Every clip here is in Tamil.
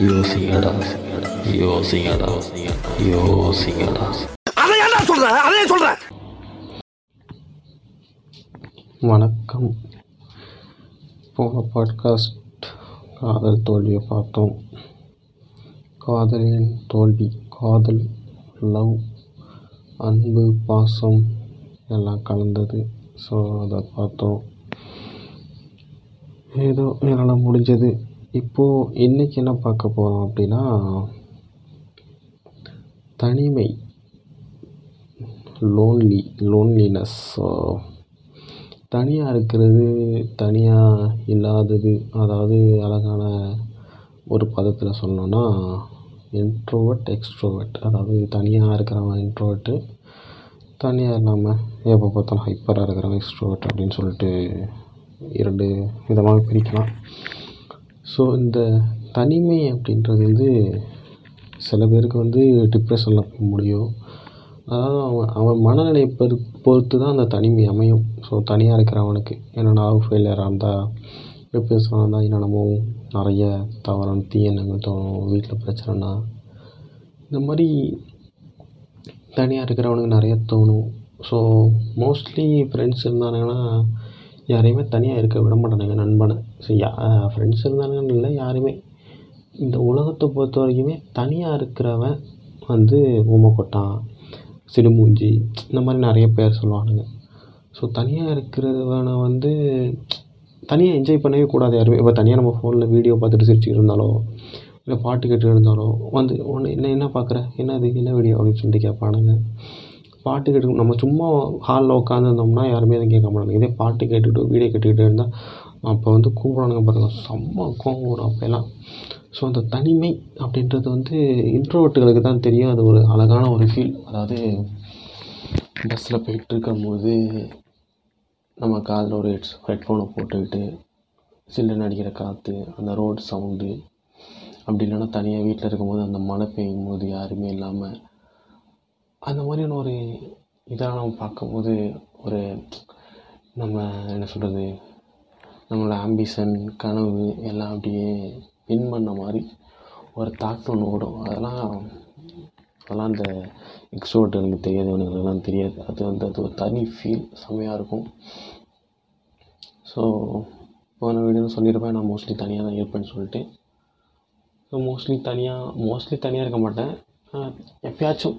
யோசிங்கடா. யோசிங்கடா. யோசிங்கடா. அதை சொல்ற? சொல்ற. வணக்கம். போன பாட்காஸ்ட் காதல் தோல்வியை பார்த்தோம். காதலின் தோல்வி காதல் லவ் அன்பு பாசம் எல்லாம் கலந்தது. ஸோ அதை பார்த்தோம். ஏதோ என்னால் முடிஞ்சது. இப்போது இன்றைக்கி என்ன பார்க்க போகிறோம் அப்படின்னா தனிமை லோன்லி லோன்லினஸ் தனியாக இருக்கிறது தனியாக இல்லாதது அதாவது அழகான ஒரு பதத்தில் சொல்லணும்னா இன்ட்ரோவர்ட் எக்ஸ்ட்ரோவர்ட் அதாவது தனியாக இருக்கிறவன் இன்ட்ரோவர்ட்டு தனியாக இல்லாமல் எப்போ பார்த்தாலும் ஹைப்பராக இருக்கிறவன் எக்ஸ்ட்ரோவர்ட் அப்படின்னு சொல்லிட்டு இரண்டு விதமாக பிரிக்கலாம். ஸோ இந்த தனிமை அப்படின்றது வந்து சில பேருக்கு வந்து டிப்ரெஷனில் போக முடியும். அதாவது அவன் அவன் மனநிலையை பொறு பொறுத்து தான் அந்த தனிமை அமையும். ஸோ தனியாக இருக்கிறவனுக்கு என்னென்னா ஃபெயிலியராக இருந்தால் டிப்ரெஷனாக இருந்தால் என்னென்னமோ நிறைய தவறான தீய எண்ணங்கள் தோணும் வீட்டில் பிரச்சனைனா. இந்த மாதிரி தனியாக இருக்கிறவனுக்கு நிறைய தோணும். ஸோ மோஸ்ட்லி ஃப்ரெண்ட்ஸ் இருந்தானுங்கன்னா யாரையுமே தனியாக இருக்க விட மாட்டானுங்க நண்பனை. ஸோ யா ஃப்ரெண்ட்ஸ் இருந்தானுங்கன்னு இல்லை யாருமே. இந்த உலகத்தை பொறுத்த வரைக்குமே தனியாக இருக்கிறவன் வந்து ஊமக்கொட்டான் சிடுமூஞ்சி இந்த மாதிரி நிறைய பேர் சொல்லுவானுங்க. ஸோ தனியாக இருக்கிறவனை வந்து தனியாக என்ஜாய் பண்ணவே கூடாது யாருமே. இப்போ தனியாக நம்ம ஃபோனில் வீடியோ பார்த்துட்டு சிரிச்சுட்டு இருந்தாலோ இல்லை பாட்டு கேட்டுட்டு இருந்தாலோ வந்து ஒன்று என்ன என்ன பார்க்குற? என்ன அது என்ன வீடியோ அப்படின்னு சொல்லிட்டு கேட்பானுங்க. பாட்டு கேட்டு நம்ம சும்மா ஹாலில் உட்காந்துருந்தோம்னா யாருமே எதுவும் கேட்க மாட்டாங்க. இதே பாட்டு கேட்டுக்கிட்டு வீடியோ கேட்டுக்கிட்டு இருந்தால் அப்போ வந்து கூப்பிடுவானுங்க பாருங்கள் செம்ம கோவம் வரும் அப்போல்லாம் ஸோ அந்த தனிமை அப்படின்றது வந்து இன்ட்ரோவர்ட்டுகளுக்கு தான் தெரியும். அது ஒரு அழகான ஒரு ஃபீல் அதாவது பஸ்ஸில் போயிட்டு இருக்கும்போது நம்ம காதில் ஒரு ஹெட்ஸ் ஹெட்ஃபோனை போட்டுக்கிட்டு சில்லுன்னு அடிக்கிற காற்று அந்த ரோடு சவுண்டு அப்படி இல்லைன்னா தனியாக வீட்டில் இருக்கும்போது அந்த மழை பெய்யும் போது யாருமே இல்லாமல் அந்த மாதிரியான ஒரு இதெல்லாம் நம்ம பார்க்கும்போது ஒரு நம்ம என்ன சொல்கிறது நம்மளோட ஆம்பிஷன் கனவு எல்லாம் அப்படியே வின் பண்ண மாதிரி ஒரு தாட் ஒன்று ஓடும். அதெல்லாம் அதெல்லாம் அந்த எக்ஸ்ட்ரோட்டுகளுக்கு தெரியாது இவனுங்களுக்குலாம் தெரியாது. அது வந்து அது ஒரு தனி ஃபீல் செம்மையாக இருக்கும். ஸோ போன வீடியோவில் சொல்லியிருப்பேன் நான் மோஸ்ட்லி தனியாக தான் இருப்பேன்னு சொல்லிட்டு. ஸோ மோஸ்ட்லி தனியாக மோஸ்ட்லி தனியாக இருக்க மாட்டேன். எப்பயாச்சும்.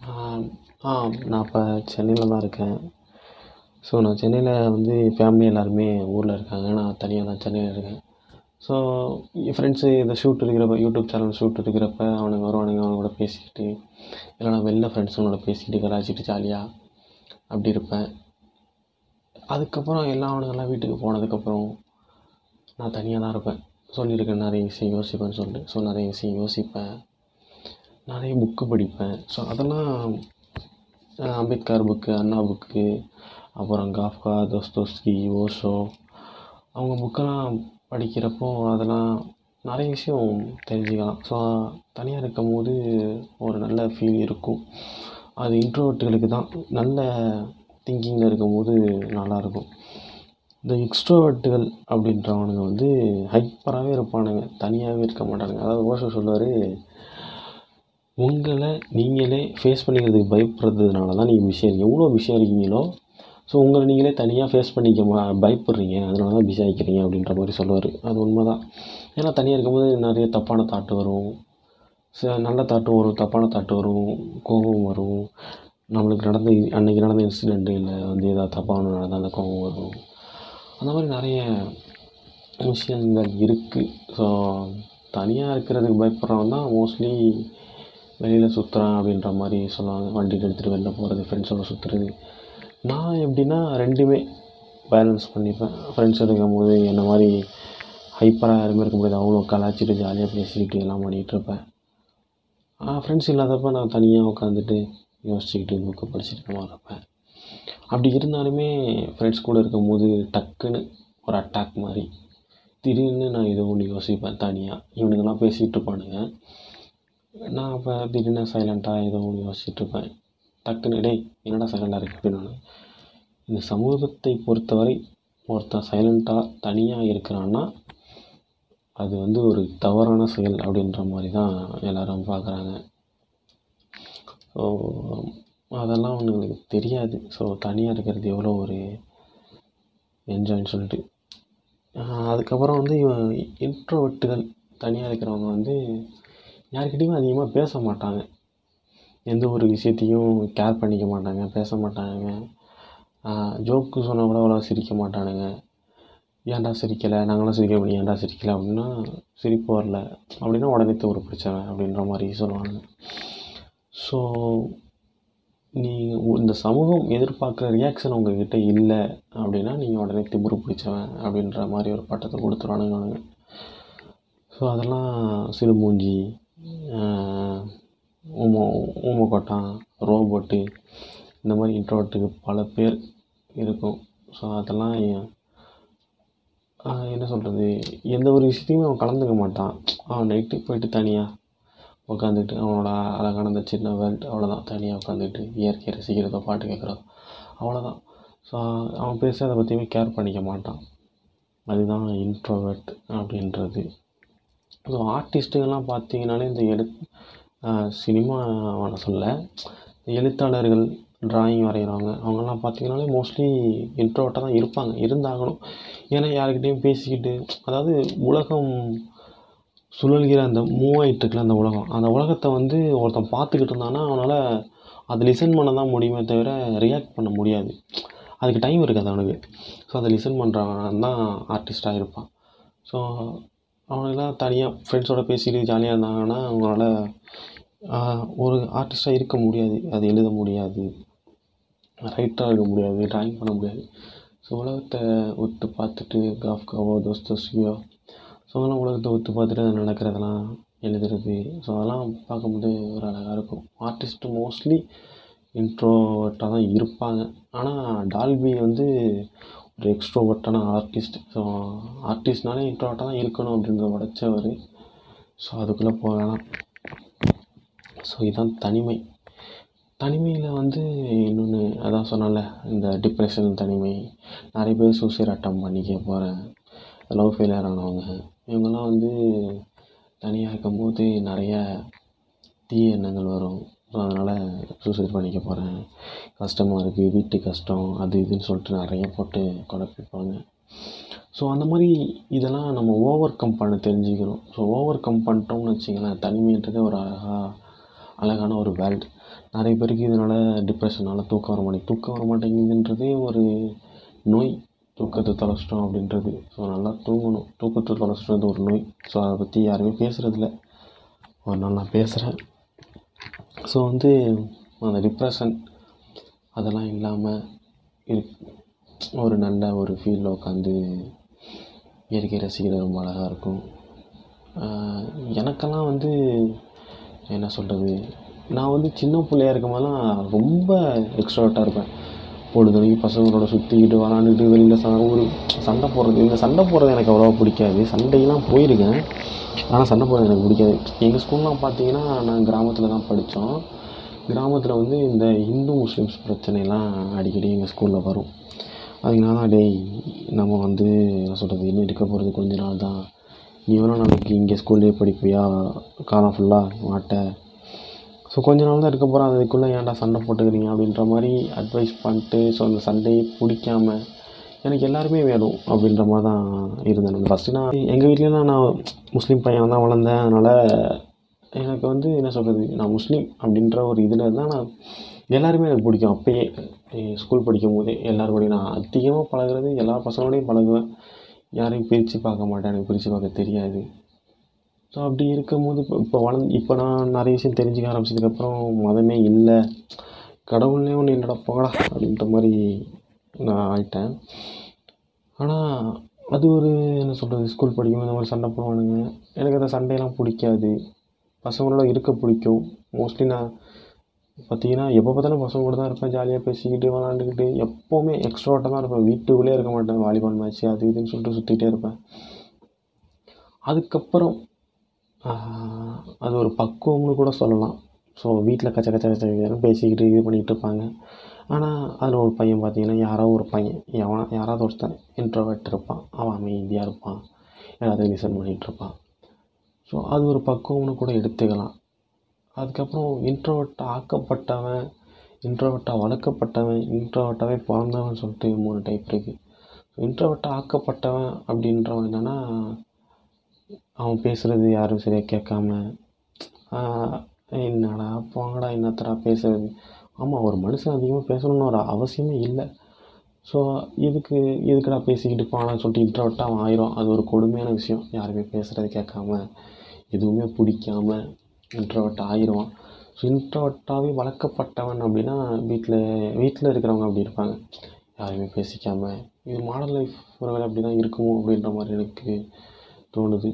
ஆ நான் இப்போ சென்னையில் தான் இருக்கேன். ஸோ நான் சென்னையில் வந்து ஃபேமிலி எல்லாருமே ஊரில் இருக்காங்க. நான் தனியாக தான் சென்னையில் இருக்கேன். ஸோ என் ஃப்ரெண்ட்ஸு இந்த ஷூட் இருக்கிறப்ப யூடியூப் சேனல் ஷூட் இருக்கிறப்ப அவனுங்க வருவானுங்க அவனுங்க கூட பேசிக்கிட்டு இல்லைனா வெளில ஃப்ரெண்ட்ஸுங்களோட பேசிக்கிட்டு கலாய்ச்சிட்டு ஜாலியாக அப்படி இருப்பேன். அதுக்கப்புறம் எல்லா அவனுங்கெல்லாம் வீட்டுக்கு போனதுக்கப்புறம் நான் தனியாக தான் இருப்பேன். சொல்லியிருக்கேன் நிறைய விஷயம் யோசிப்பேன்னு சொல்லிட்டு. ஸோ நிறைய விஷயம் யோசிப்பேன். நிறைய புக்கு படிப்பேன். ஸோ அதெல்லாம் அம்பேத்கர் புக்கு அண்ணா புக்கு அப்புறம் காஃப்கா தோஸ்தோஸ்கி ஓஷோ அவங்க புக்கெல்லாம் படிக்கிறப்போ அதெல்லாம் நிறைய விஷயம் தெரிஞ்சுக்கலாம். ஸோ தனியாக இருக்கும்போது ஒரு நல்ல ஃபீல் இருக்கும். அது இன்ட்ரோவர்ட்டுகளுக்கு தான். நல்ல திங்கிங்கில் இருக்கும்போது நல்லாயிருக்கும் இந்த எக்ஸ்ட்ரோவர்ட்டுகள் அப்படின்றவனுங்க வந்து ஹைப்பராகவே இருப்பானுங்க. தனியாகவே இருக்க மாட்டானுங்க. அதாவது ஓஷோ சொல்லுவார் உங்களை நீங்களே ஃபேஸ் பண்ணிக்கிறதுக்கு பயப்படுறதுனால தான் நீங்கள் விஷயம் எவ்வளோ விஷயம் இருக்கீங்களோ ஸோ உங்களை நீங்களே தனியாக ஃபேஸ் பண்ணிக்க பயப்படுறீங்க. அதனால தான் பிஸி ஆகிக்கிறீங்க அப்படின்ற மாதிரி சொல்லுவார். அது உண்மை தான் ஏன்னா தனியாக இருக்கும்போது நிறைய தப்பான தாட்டு வரும். சில நல்ல தாட்டும் வரும் தப்பான தாட்டு வரும் கோபம் வரும். நம்மளுக்கு நடந்த அன்றைக்கி அன்னைக்கு நடந்த இன்சிடெண்ட்டு இல்லை வந்து ஏதாவது தப்பான நடந்தால் அந்த கோபம் வரும். அந்த மாதிரி நிறைய விஷயங்கள் இருக்குது ஸோ தனியாக இருக்கிறதுக்கு பயப்படுறவன் தான் மோஸ்ட்லி வெளியில் சுற்றுறான் அப்படின்ற மாதிரி சொல்லுவாங்க. வண்டியில் எடுத்துகிட்டு வெளில போகிறது ஃப்ரெண்ட்ஸோட சுற்றுறது நான் எப்படின்னா ரெண்டுமே பேலன்ஸ் பண்ணிப்பேன். ஃப்ரெண்ட்ஸ் இருக்கும்போது என்ன மாதிரி ஹைப்பராக யாருமே இருக்க முடியாது. அவ்வளோ கலாய்ச்சிட்டு ஜாலியாக பேசிக்கிட்டு எல்லாம் பண்ணிகிட்டு இருப்பேன். ஃப்ரெண்ட்ஸ் இல்லாதப்ப நான் தனியாக உட்காந்துட்டு யோசிச்சுக்கிட்டு புக்கு படிச்சுட்டு இருப்பேன் அப்படி இருந்தாலுமே ஃப்ரெண்ட்ஸ் கூட இருக்கும்போது டக்குன்னு ஒரு அட்டாக் மாதிரி திடீர்னு நான் ஏதோ ஒன்று யோசிப்பேன் தனியாக இவனுங்கெல்லாம் பேசிகிட்டு இருப்பானுங்க. நான் அப்போ திடீர்னு சைலண்ட்டாக ஏதோ ஒன்று யோசிச்சுட்ருப்பேன் டக்குன்னு டேய் என்னடா சைலண்டாக இருக்குது அப்படின்னு இந்த சமூகத்தை பொறுத்தவரை ஒருத்தன் சைலண்ட்டாக தனியாக இருக்கிறான்னா அது வந்து ஒரு தவறான செயல் அப்படின்ற மாதிரி தான் எல்லோரும் பார்க்குறாங்க ஸோ அதெல்லாம் அவனுங்களுக்கு தெரியாது. ஸோ தனியாக இருக்கிறது எவ்வளோ ஒரு என்ஜாய்ன்னு சொல்லிட்டு. அதுக்கப்புறம் வந்து இவன் இன்ட்ரோவெர்ட்டுகள் தனியாக இருக்கிறவங்க வந்து யாருக்கிட்டேயுமே அதிகமாக பேச மாட்டாங்க. எந்த ஒரு விஷயத்தையும் கேர் பண்ணிக்க மாட்டாங்க பேச மாட்டாங்க. ஜோக்கு சொன்னால் கூட அவ்வளோவா சிரிக்க மாட்டானுங்க. ஏன்டா சிரிக்கலை? நாங்களாம் சிரிக்க முடியும் ஏன்டா சிரிக்கலை அப்படின்னா சிரிப்பு வரல. அப்படின்னா உடனே திமிரு பிடிச்சவன் அப்படின்ற மாதிரி சொல்லுவாங்க. ஸோ நீ இந்த சமூகம் எதிர்பார்க்குற ரியாக்ஷன் உங்ககிட்ட இல்லை அப்படின்னா நீங்கள் உடனே திமுரு பிடிச்சவன் அப்படின்ற மாதிரி ஒரு பட்டத்தை கொடுத்துருவானுங்க ஸோ அதெல்லாம் சிடுமூஞ்சி ஊம ஊமக்கொட்டான் ரோபோட்டு இந்த மாதிரி இன்ட்ரோட்டுக்கு பல பேர் இருக்கும். ஸோ அதெல்லாம் என்ன சொல்கிறது எந்த ஒரு விஷயத்தையுமே அவன் கலந்துக்க மாட்டான். அவன் நைட்டு போயிட்டு தனியாக உட்காந்துக்கிட்டு அவனோட அழகான அந்த சின்ன வேர்ல்ட் அவ்வளோதான் தனியாக உட்காந்துக்கிட்டு இயற்கையை ரசிக்கிறதோ பாட்டு கேட்குறதோ அவ்வளோதான் ஸோ அவன் பெருசாக அதை பற்றியுமே கேர் பண்ணிக்க மாட்டான். அதுதான் இன்ட்ரோவர்ட் அப்படின்றது. ஸோ ஆர்டிஸ்ட்டுங்கெல்லாம் பார்த்தீங்கன்னாலே இந்த எடு சினிமா சொல்ல எழுத்தாளர்கள் ட்ராயிங் வரைகிறவங்க அவங்கெல்லாம் பார்த்தீங்கனாலே மோஸ்ட்லி இன்ட்ரோட்டாக தான் இருப்பாங்க. இருந்தாகணும். ஏன்னா யாருக்கிட்டேயும் பேசிக்கிட்டு அதாவது உலகம் சுழல்கிற அந்த மூவ் ஆகிட்டுருக்குல அந்த உலகம் அந்த உலகத்தை வந்து ஒருத்தன் பார்த்துக்கிட்டு இருந்தான்னா அவனால் அதை லிசன் பண்ண தான் முடியுமே தவிர ரியாக்ட் பண்ண முடியாது. அதுக்கு டைம் இருக்காது அவனுக்கு. ஸோ அதை லிசன் பண்ணுறவன் தான் ஆர்டிஸ்ட்டாக இருப்பான். ஸோ அவனுங்கெல்லாம் தனியாக ஃப்ரெண்ட்ஸோடு பேசிக்கிட்டு ஜாலியாக இருந்தாங்கன்னா அவங்களால ஒரு ஆர்டிஸ்ட்டாக இருக்க முடியாது அது எழுத முடியாது ரைட்டராக இருக்க முடியாது ட்ராயிங் பண்ண முடியாது. ஸோ உலகத்தை ஒத்து பார்த்துட்டு காஃப்காவோ தோஸ்தோஸ்கியோ ஸோ அதெல்லாம் உலகத்தை ஒத்து பார்த்துட்டு அது நடக்கிறதெல்லாம் எழுதுறது. ஸோ அதெல்லாம் பார்க்கும்போது ஒரு அழகாக இருக்கும். ஆர்டிஸ்ட்டு மோஸ்ட்லி இன்ட்ரோவர்ட்டாக தான் இருப்பாங்க. ஆனால் டால்பி வந்து ஒரு எக்ஸ்ட்ரோவர்ட்டான ஆர்டிஸ்ட் ஸோ ஆர்டிஸ்ட்னாலே இன்ட்ரோவர்ட்டாக தான் இருக்கணும் அப்படின்றத உடைச்சவர். ஸோ அதுக்குள்ளே போகலாம். ஸோ இதுதான் தனிமை. தனிமையில் வந்து இன்னொன்று அதான் சொன்னேன்ல இந்த டிப்ரெஷன் தனிமை. நிறைய பேர் சூசைட் அட்டம் பண்ணிக்க போகிறேன் லவ் ஃபெயிலியர் ஆனவங்க. இவங்கெல்லாம் வந்து தனியாக இருக்கும்போது நிறைய தீய எண்ணங்கள் வரும். ஸோ அதனால் சூசைட் பண்ணிக்க போகிறேன் கஷ்டமாக இருக்குது வீட்டு கஷ்டம் அது இதுன்னு சொல்லிட்டு நிறைய போட்டு குழப்பிப்பாங்க. ஸோ அந்த மாதிரி இதெல்லாம் நம்ம ஓவர் கம் பண்ண தெரிஞ்சுக்கிறோம். ஸோ ஓவர் கம் பண்ணிட்டோம்னு வச்சிங்களேன் தனிமைன்றது ஒரு அழகாக அழகான ஒரு வேர்ல்டு நிறைய பேருக்கு இதனால் டிப்ரெஷனால் தூக்கம் வர மாட்டேங்குது. தூக்கம் வர மாட்டேங்குதுன்றதே ஒரு நோய். தூக்கத்தை தொலைச்சிட்டோம் அப்படின்றது. ஸோ நல்லா தூங்கணும். தூக்கத்தை தொலைச்சிட்டது ஒரு நோய். ஸோ அதை பற்றி யாருமே பேசுகிறதில்ல ஒரு நாள் நான் பேசுகிறேன் ஸோ வந்து அந்த டிப்ரெஷன் அதெல்லாம் இல்லாமல் இருக் ஒரு நல்ல ஒரு ஃபீலில் உட்காந்து இயற்கை ரசிக்கிறது ரொம்ப அழகாக இருக்கும். எனக்கெல்லாம் வந்து என்ன சொல்கிறது நான் வந்து சின்ன பிள்ளையா இருக்கும் போதெல்லாம் ரொம்ப எக்ஸ்ட்ராவர்ட்டாக இருப்பேன். பொழுதனைக்கும் பசங்களோட சுற்றிக்கிட்டு விளாண்டுட்டு வெளியில் ச ஒரு சண்டை போடுறது இந்த சண்டை போடுறது எனக்கு அவ்வளோவா பிடிக்காது. சண்டையெல்லாம் போயிருக்கேன். ஆனால் சண்டை போடுறது எனக்கு பிடிக்காது. எங்கள் ஸ்கூல்லாம் பார்த்தீங்கன்னா நான் கிராமத்தில் தான் படித்தோம். கிராமத்தில் வந்து இந்த இந்து முஸ்லீம்ஸ் பிரச்சனைலாம் அடிக்கடி எங்கள் ஸ்கூலில் வரும். அதுனால டேய் நம்ம வந்து என்ன சொல்கிறது இன்னும் இருக்க போகிறது கொஞ்ச நாள் தான் நீ எவ்வளோ நாளைக்கு இங்கே ஸ்கூல்லேயே படிப்பியா? காலம் ஃபுல்லாக மாட்ட. ஸோ கொஞ்ச நாள் தான் இருக்க போகிறேன் அதுக்குள்ளே ஏன்டா சண்டை போட்டுக்கிறீங்க அப்படின்ற மாதிரி அட்வைஸ் பண்ணிட்டு ஸோ அந்த சண்டையை பிடிக்காம எனக்கு எல்லாருமே வேணும் அப்படின்ற மாதிரி தான் இருந்தேன் ஃபஸ்ட்டு நான் எங்கள் வீட்லலாம் நான் முஸ்லீம் பையன் தான் வளர்ந்தேன். அதனால் எனக்கு வந்து என்ன சொல்கிறது நான் முஸ்லீம் அப்படின்ற ஒரு இதில் தான் நான் எல்லாருமே எனக்கு பிடிக்கும். அப்போயே ஸ்கூல் படிக்கும் போதே எல்லாரோடையும் நான் அதிகமாக பழகுறது எல்லா பசங்களோடையும் பழகுவேன். யாரையும் பிரித்து பார்க்க மாட்டேன். எனக்கு பிரித்து பார்க்க தெரியாது. ஸோ அப்படி இருக்கும்போது இப்போ இப்போ வளர்ந்து இப்போ நான் நிறைய விஷயம் தெரிஞ்சுக்க ஆரம்பிச்சதுக்கப்புறம் மதமே இல்லை. கடவுள்னே ஒன்று இல்லைடா போடா அப்படின்ற மாதிரி நான் ஆகிட்டேன் ஆனால் அது ஒரு என்ன சொல்கிறது ஸ்கூல் படிக்கும்போது இந்த மாதிரி சண்டை போடுவானுங்க. எனக்கு அந்த சண்டையெல்லாம் பிடிக்காது. பசங்களோட இருக்க பிடிக்கும். மோஸ்ட்லி நான் பார்த்தீங்கன்னா எப்போ பார்த்தாலும் பசங்க கூட தான் இருப்பேன். ஜாலியாக பேசிக்கிட்டு விளாண்டுக்கிட்டு எப்போவுமே எக்ஸ்ட்ரோவாட்டாக தான் இருப்பேன். வீட்டுக்குள்ளே இருக்க மாட்டேன். வாலிபால் மேட்ச் அது இதுன்னு சொல்லிட்டு சுற்றிக்கிட்டே இருப்பேன். அதுக்கப்புறம் அது ஒரு பக்குவம்னு கூட சொல்லலாம். ஸோ வீட்டில் கச்ச கச்ச கச்ச பேசிக்கிட்டு இது பண்ணிக்கிட்டு இருப்பாங்க. ஆனால் அதில் ஒரு பையன் பார்த்தீங்கன்னா யாரோ ஒரு பையன். எவனா யாராவது ஒருத்தன் இன்ட்ரோவர்ட் இருப்பான். அவன் அமைதியாக இருப்பான். எல்லாத்தையும் லிசன் பண்ணிகிட்ருப்பான் ஸோ அது ஒரு பக்குவம்னு கூட எடுத்துக்கலாம். அதுக்கப்புறம் இன்ட்ரோவர்ட் ஆக்கப்பட்டவன் இன்ட்ரோவர்ட்டாக வளர்க்கப்பட்டவன் இன்ட்ரோவர்ட்டாகவே பிறந்தவன் சொல்லிட்டு மூணு டைப் இருக்குது இன்ட்ரோவர்ட்டாக ஆக்கப்பட்டவன் அப்படின்றவன் என்னென்னா அவன் பேசுகிறது யாரும் சரியாக கேட்காம என்னடா போங்கடா என்னத்தடா பேசுறது. ஆமாம் ஒரு மனுஷன் அதிகமாக பேசணும்னு ஒரு அவசியமே இல்லை. ஸோ இதுக்கு எதுக்குடா பேசிக்கிட்டு போனான்னு சொல்லிட்டு இன்ட்ரோவர்ட்டாக அவன் ஆயிரும். அது ஒரு கொடுமையான விஷயம். யாருமே பேசுகிறது கேட்காம எதுவுமே பிடிக்காம இன்ட்ரவர்ட் ஆயிடுவான் ஸோ இன்ட்ரவர்ட்டாகவே வளர்க்கப்பட்டவன் அப்படின்னா வீட்டில் வீட்டில் இருக்கிறவங்க அப்படி இருப்பாங்க. யாருமே பேசிக்காமல் இது மாடல் லைஃப் ஒரு வேளை அப்படி தான் இருக்குமோ அப்படின்ற மாதிரி எனக்கு தோணுது.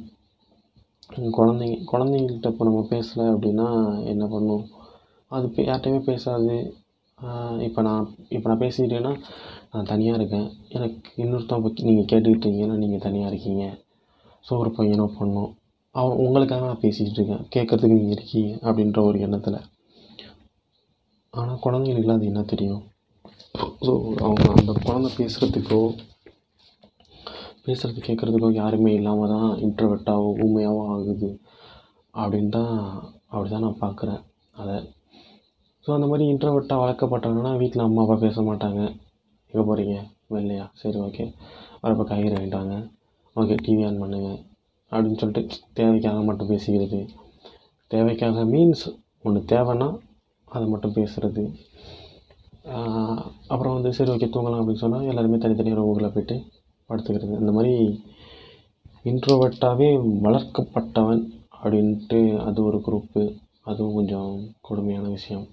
குழந்தைங்க குழந்தைங்கள்ட்ட இப்போ நம்ம பேசலை அப்படின்னா என்ன பண்ணும்? அது இப்போ யார்கிட்டையுமே பேசாது. இப்போ நான் இப்போ நான் பேசிக்கிட்டேன்னா நான் தனியாக இருக்கேன். எனக்கு இன்னொருத்தவங்க நீங்கள் கேட்டுக்கிட்டீங்கன்னா நீங்கள் தனியாக இருக்கீங்க. ஸோ ஒரு பையனோ பொண்ணோ அவன் உங்களுக்காக நான் பேசிக்கிட்டு இருக்கேன். கேட்குறதுக்கு நீங்கள் இருக்கீங்க அப்படின்ற ஒரு எண்ணத்தில். ஆனால் குழந்தைங்களுக்குலாம் அது என்ன தெரியும்? ஸோ அவங்க அந்த குழந்தை பேசுகிறதுக்கோ பேசுகிறது கேட்குறதுக்கோ யாருமே இல்லாமல் தான் இன்ட்ரவெட்டாவோ ஊமையாவோ ஆகுது. அப்படின்னு தான் அப்படி தான் நான் பார்க்குறேன் அதை. ஸோ அந்த மாதிரி இன்ட்ரவெட்டாக வளர்க்கப்பட்டாங்கன்னா வீட்டில் அம்மா அப்பா பேச மாட்டாங்க. எங்கே போகிறீங்க வெளிலையா? சரி ஓகே வரப்போ காய்கறி வாங்கிட்டாங்க ஓகே டிவி ஆன் பண்ணுங்கள் அப்படின்னு சொல்லிட்டு தேவைக்காக மட்டும் பேசிக்கிறது. தேவைக்காக மீன்ஸ் ஒன்று தேவைன்னா அதை மட்டும் பேசுகிறது அப்புறம் வந்து சரி ஓகே தூங்கலாம் அப்படின்னு சொன்னால் எல்லாருமே தனித்தனியாக ரூமுக்குள்ளே போயிட்டு படுத்துக்கிறது. அந்த மாதிரி இன்ட்ரோவர்ட்டாகவே வளர்க்கப்பட்டவன் அப்படின்ட்டு அது ஒரு குரூப்பு அதுவும் கொஞ்சம் கொடுமையான விஷயம்.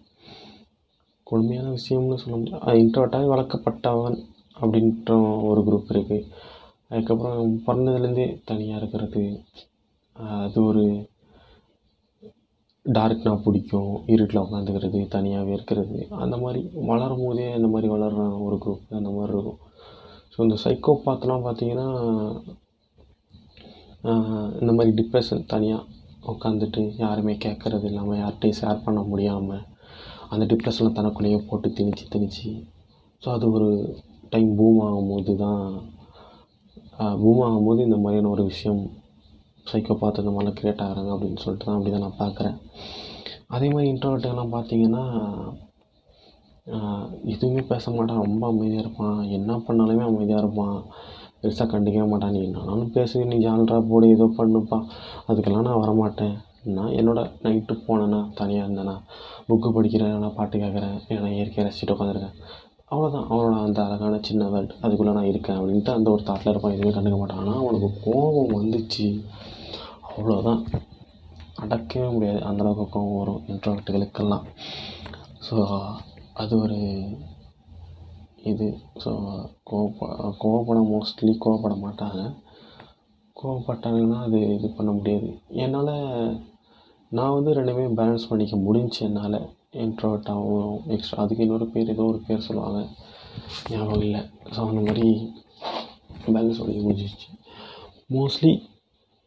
கொடுமையான விஷயம்னு சொல்ல முடியாது. இன்ட்ரோவர்ட்டாகவே வளர்க்கப்பட்டவன் அப்படின்ற ஒரு குரூப் இருக்குது அதுக்கப்புறம் பிறந்ததுலேருந்தே தனியாக இருக்கிறது. அது ஒரு டார்க்னா பிடிக்கும். இருட்டில் உட்காந்துக்கிறது தனியாகவே இருக்கிறது. அந்த மாதிரி வளரும் போதே அந்த மாதிரி வளர்ற ஒரு குரூப் அந்த மாதிரி இருக்கும். ஸோ இந்த சைக்கோ பாத்தெலாம் பார்த்தீங்கன்னா இந்த மாதிரி டிப்ரெஷன் தனியாக உட்காந்துட்டு யாருமே கேட்குறது இல்லாமல் யார்கிட்டையும் ஷேர் பண்ண முடியாமல் அந்த டிப்ரெஷனில் தனக்குள்ளேயே போட்டு திணிச்சு திணிச்சு. ஸோ அது ஒரு டைம் பூம் ஆகும்போது தான் மூவ் ஆகும்போது இந்த மாதிரியான ஒரு விஷயம் சைக்கோ பார்த்து இந்த மாதிரிலாம் கிரியேட் ஆகுறாங்க அப்படின்னு சொல்லிட்டு தான் அப்படி தான் நான் பார்க்குறேன். அதே மாதிரி இன்ட்ரோவர்ட்டுங்கெல்லாம் பார்த்தீங்கன்னா எதுவுமே பேச மாட்டான் ரொம்ப அமைதியாக இருப்பான். என்ன பண்ணாலுமே அமைதியாக இருப்பான். பெருசாக கண்டுக்கவே மாட்டான். நீ என்னாலும் பேசு நீ ஜால்ரா போடு ஏதோ பண்ணுப்பா. அதுக்கெல்லாம் நான் வரமாட்டேன். நான் என்னோட நைட்டு போனேன்னா தனியாக இருந்தேன்னா புக்கு படிக்கிறேன் நான் பாட்டு கேட்குறேன் நான் இயற்கையை ரசிச்சுட்டு உட்காந்துருக்கேன். அவ்வளோதான் அவனோட அந்த அழகான சின்ன வேர்ல்டு அதுக்குள்ளே நான் இருக்கேன் அப்படின்ட்டு அந்த ஒரு தாட்டில் இருப்பான். எதுவுமே கண்டுக்க மாட்டான். ஆனால் அவனுக்கு கோபம் வந்துச்சு. அவ்வளோதான் அடக்கவே முடியாது. அந்தளவுக்கு கோபம் வரும். இன்ட்ரோவர்ட்டுகளுக்கெல்லாம் ஸோ அது ஒரு இது. ஸோ கோவப்ப கோவப்பட மோஸ்ட்லி கோவப்பட மாட்டாங்க. கோவப்பட்டாங்கன்னா அது இது பண்ண முடியாது. என்னால் நான் வந்து ரெண்டுமே பேலன்ஸ் பண்ணிக்க முடிஞ்சு என்னால். இன்ட்ரோட்டாகவும் எக்ஸ்ட்ரா அதுக்கு இன்னொரு பேர் ஏதோ ஒரு பேர் சொல்லுவாங்க. ஞாபகம் இல்லை. ஸோ அந்த மாதிரி பேலன்ஸ் பண்ணிக்க முடிஞ்சிச்சு மோஸ்ட்லி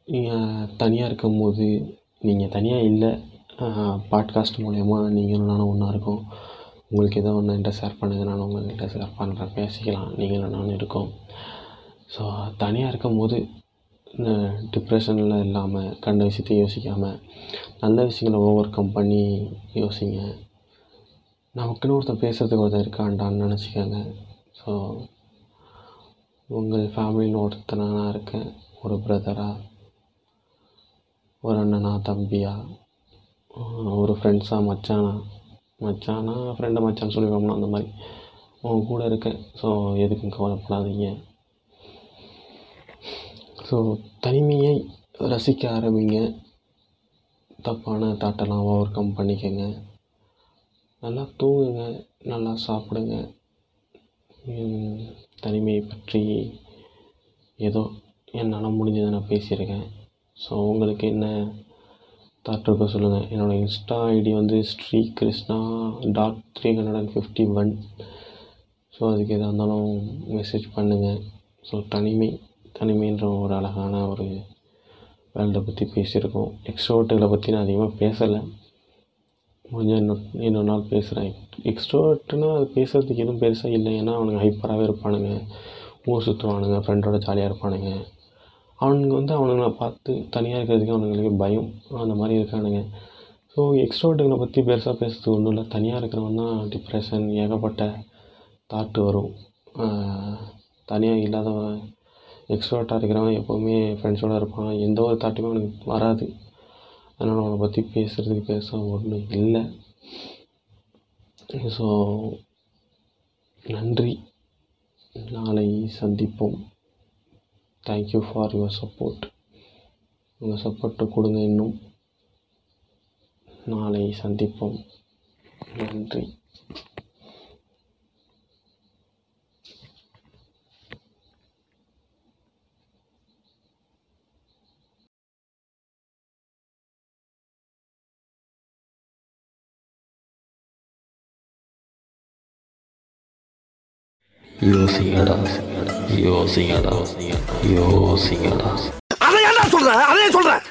நீங்கள் தனியாக இருக்கும்போது நீங்கள் தனியாக இல்லை பாட்காஸ்ட் மூலயமா நீங்களும் நானும் ஒன்றா இருக்கோம் உங்களுக்கு எதோ ஒன்று என்கிட்ட ஷேர் பண்ணுங்கள் நான் உங்கள்கிட்ட ஷேர் பண்ணுறேன் பேசிக்கலாம் நீங்களும் நானும் இருக்கோம். ஸோ தனியாக இருக்கும்போது டிப்ரெஷனில் இல்லாமல் கண்ட விஷயத்தையும் யோசிக்காமல் நல்ல விஷயங்களை ஓவர் கம் பண்ணி யோசிங்க. நமக்குன்னு ஒருத்தன் பேசுகிறதுக்கு ஒருத்தன் இருக்கான்டான்னு நினச்சிக்கோங்க. ஸோ உங்கள் ஃபேமிலியில் ஒருத்தனாக நான் இருக்கேன். ஒரு பிரதராக ஒரு அண்ணனா தம்பியா ஒரு ஃப்ரெண்ட்ஸாக மச்சானா மச்சானா ஃப்ரெண்டை மச்சான் சொல்லிடுவோம்னா அந்த மாதிரி. உங்கள் கூட இருக்கேன். ஸோ எதுக்கும் கவலைப்படாதீங்க. ஸோ தனிமையை ரசிக்க ஆரம்பிங்க. தப்பான தாட்டெல்லாம் ஓவர் கம் பண்ணிக்கங்க. நல்லா தூங்குங்க. நல்லா சாப்பிடுங்க. தனிமையை பற்றி ஏதோ என்னால் முடிஞ்சதை நான் பேசியிருக்கேன். ஸோ உங்களுக்கு என்ன தாட் இருக்கோ சொல்லுங்கள் என்னோடய இன்ஸ்டா ஐடி வந்து Sri Krishna dot three hundred and fifty one so அதுக்கு எதாக இருந்தாலும் மெசேஜ் பண்ணுங்கள் ஸோ தனிமை தனிமைன்ற ஒரு அழகான ஒரு வேர்ல்டை பற்றி பேசியிருக்கோம். எக்ஸ்ட்ரோவர்ட்டுகளை பற்றி நான் அதிகமாக பேசலை. கொஞ்சம் இன்னொரு இன்னொரு நாள் பேசுகிறேன் எக்ஸ்ட்ரோவர்ட்டுனா அது பேசுகிறதுக்கு எதுவும் பெருசாக இல்லை. ஏன்னா அவனுங்க ஹைப்பராகவே இருப்பானுங்க. ஊர் சுற்றுவானுங்க ஃப்ரெண்டோட ஜாலியாக இருப்பானுங்க. அவனுங்க வந்து அவனுங்களை பார்த்து தனியாக இருக்கிறதுக்கு அவனுங்களுக்கு பயம் அந்த மாதிரி இருக்கானுங்க. ஸோ எக்ஸ்ட்ரோவர்ட்டுங்களை பற்றி பெருசாக பேசுறதுக்கு ஒன்றும் இல்லை. தனியாக இருக்கிறவன் தான் டிப்ரெஷன் ஏகப்பட்ட தாட்டு வரும். தனியாக இல்லாதவன் எக்ஸ்ட்ரோட்டாக இருக்கிறவன் எப்போவுமே ஃப்ரெண்ட்ஸோடு இருப்பான். எந்த ஒரு தாட்டுமே அவனுக்கு வராது. அதனால் அவனை பற்றி பேசுகிறதுக்கு பெருசாக ஒன்றும் இல்லை. ஸோ நன்றி. நாளை சந்திப்போம். தேங்க்யூ ஃபார் யுவர் சப்போர்ட் உங்கள் சப்போர்ட்டை கொடுங்க இன்னும். நாளை சந்திப்போம். நன்றி. யோசிங்கடா. யோசிங்கடா. யோசிங்கடா. அதை என்ன சொல்ற அதே சொல்ற